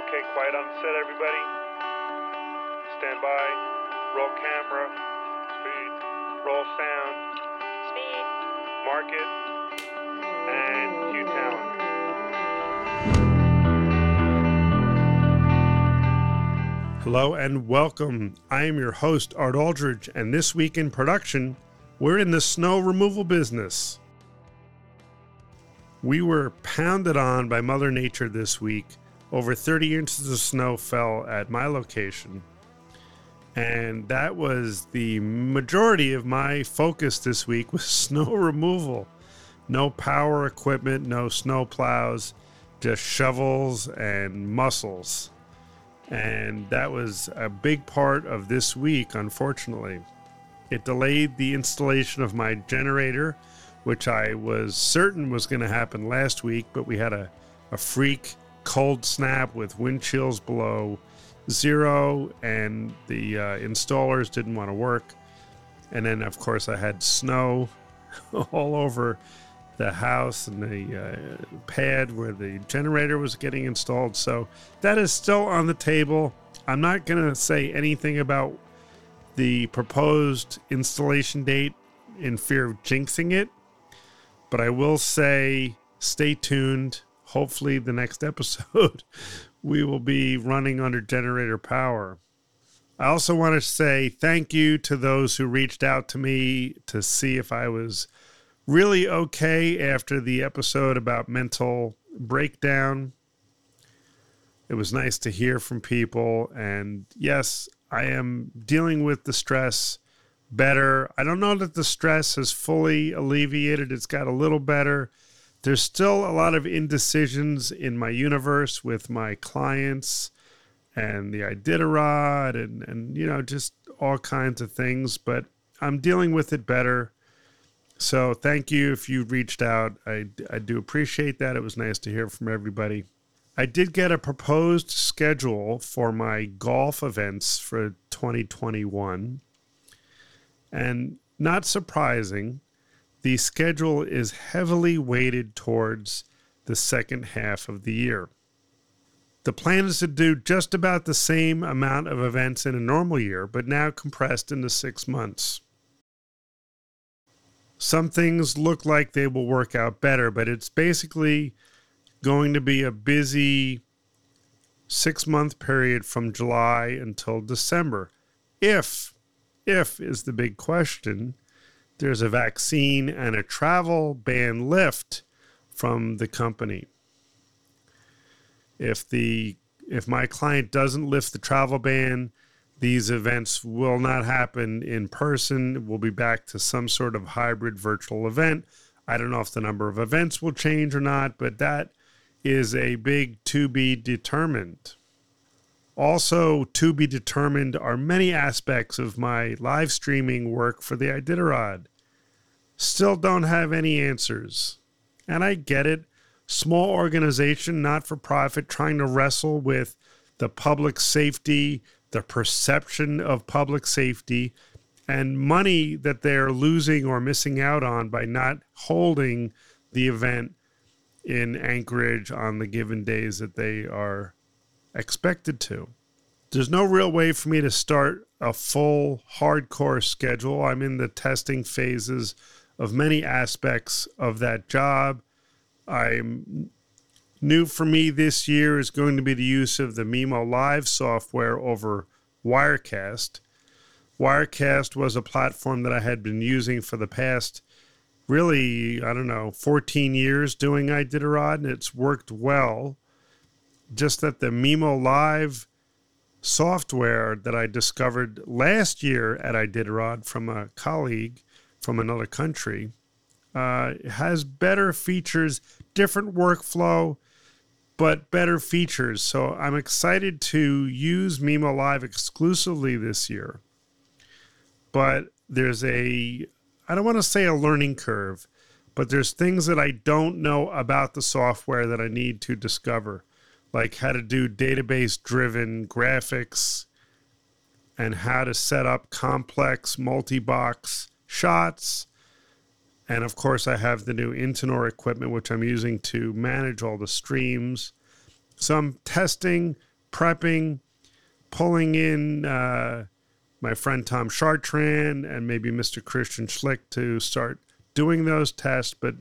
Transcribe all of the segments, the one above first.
Okay, quiet on set, everybody. Stand by. Roll camera. Speed. Roll sound. Speed. Market. And cue talent. Hello and welcome. I am your host, Art Aldridge, and this week in production, we're in the snow removal business. We were pounded on by Mother Nature this week. Over 30 inches of snow fell at my location. And that was the majority of my focus this week was snow removal. No power equipment, no snow plows, just shovels and muscles. And that was a big part of this week, unfortunately. It delayed the installation of my generator, which I was certain was going to happen last week, but we had a, a freak cold snap with wind chills below zero, and the uh, installers didn't want to work. And then, of course, I had snow all over the house and the uh, pad where the generator was getting installed. So that is still on the table. I'm not going to say anything about the proposed installation date in fear of jinxing it, but I will say stay tuned. Hopefully, the next episode we will be running under generator power. I also want to say thank you to those who reached out to me to see if I was really okay after the episode about mental breakdown. It was nice to hear from people. And yes, I am dealing with the stress better. I don't know that the stress has fully alleviated, it's got a little better. There's still a lot of indecisions in my universe with my clients and the Iditarod and, and, you know, just all kinds of things, but I'm dealing with it better. So thank you if you reached out. I, I do appreciate that. It was nice to hear from everybody. I did get a proposed schedule for my golf events for 2021. And not surprising, the schedule is heavily weighted towards the second half of the year. The plan is to do just about the same amount of events in a normal year, but now compressed into six months. Some things look like they will work out better, but it's basically going to be a busy six month period from July until December. If, if is the big question, there's a vaccine and a travel ban lift from the company. If the if my client doesn't lift the travel ban, these events will not happen in person. We'll be back to some sort of hybrid virtual event. I don't know if the number of events will change or not, but that is a big to be determined. Also, to be determined are many aspects of my live streaming work for the Iditarod. Still don't have any answers. And I get it. Small organization, not for profit, trying to wrestle with the public safety, the perception of public safety, and money that they're losing or missing out on by not holding the event in Anchorage on the given days that they are expected to. There's no real way for me to start a full hardcore schedule. I'm in the testing phases of many aspects of that job. I'm new for me this year is going to be the use of the Mimo Live software over Wirecast. Wirecast was a platform that I had been using for the past really, I don't know, 14 years doing Iditarod, and it's worked well. Just that the Mimo Live software that I discovered last year at Iditarod from a colleague from another country uh, has better features, different workflow, but better features. So I'm excited to use Mimo Live exclusively this year. But there's a, I don't want to say a learning curve, but there's things that I don't know about the software that I need to discover, like how to do database driven graphics and how to set up complex multi box shots. And of course, I have the new Intinor equipment, which I'm using to manage all the streams. So I'm testing prepping, pulling in uh, my friend Tom Chartrand and maybe Mr. Christian Schlick to start doing those tests, but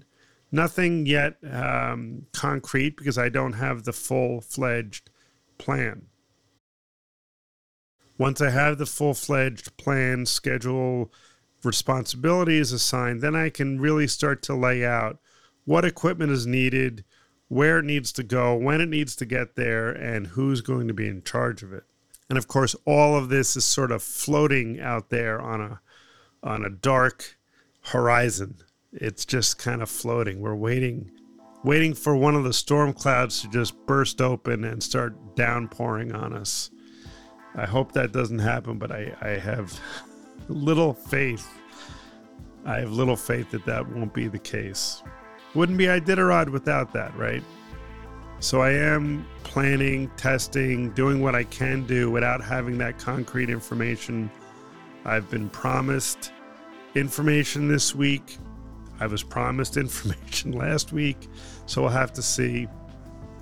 nothing yet um, concrete because I don't have the full fledged plan. Once I have the full fledged plan, schedule, responsibilities assigned, then I can really start to lay out what equipment is needed, where it needs to go, when it needs to get there, and who's going to be in charge of it. And of course, all of this is sort of floating out there on a on a dark horizon. It's just kind of floating. We're waiting waiting for one of the storm clouds to just burst open and start downpouring on us. I hope that doesn't happen, but I, I have little faith. I have little faith that that won't be the case. Wouldn't be Iditarod without that, right? So I am planning, testing, doing what I can do without having that concrete information. I've been promised information this week. I was promised information last week, so we'll have to see.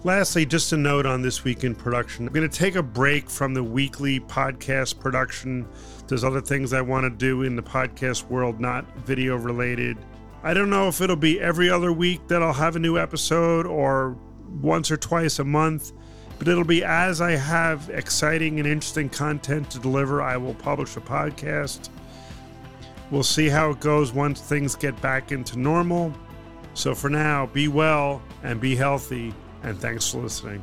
Lastly, just a note on this week in production. I'm going to take a break from the weekly podcast production. There's other things I want to do in the podcast world, not video related. I don't know if it'll be every other week that I'll have a new episode or once or twice a month, but it'll be as I have exciting and interesting content to deliver, I will publish a podcast. We'll see how it goes once things get back into normal. So for now, be well and be healthy, and thanks for listening.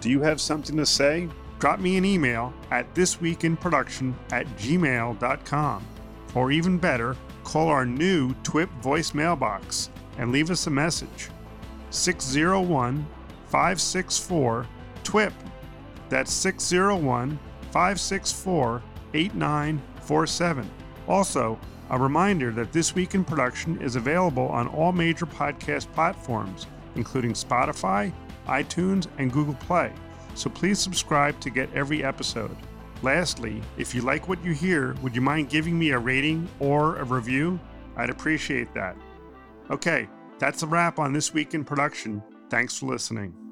Do you have something to say? Drop me an email at thisweekinproduction at gmail.com. Or even better, call our new TWIP voicemail box and leave us a message. 601 564 TWIP. That's 601 564 8947. Also, a reminder that This Week in Production is available on all major podcast platforms, including Spotify, iTunes, and Google Play. So please subscribe to get every episode. Lastly, if you like what you hear, would you mind giving me a rating or a review? I'd appreciate that. Okay, that's a wrap on This Week in Production. Thanks for listening.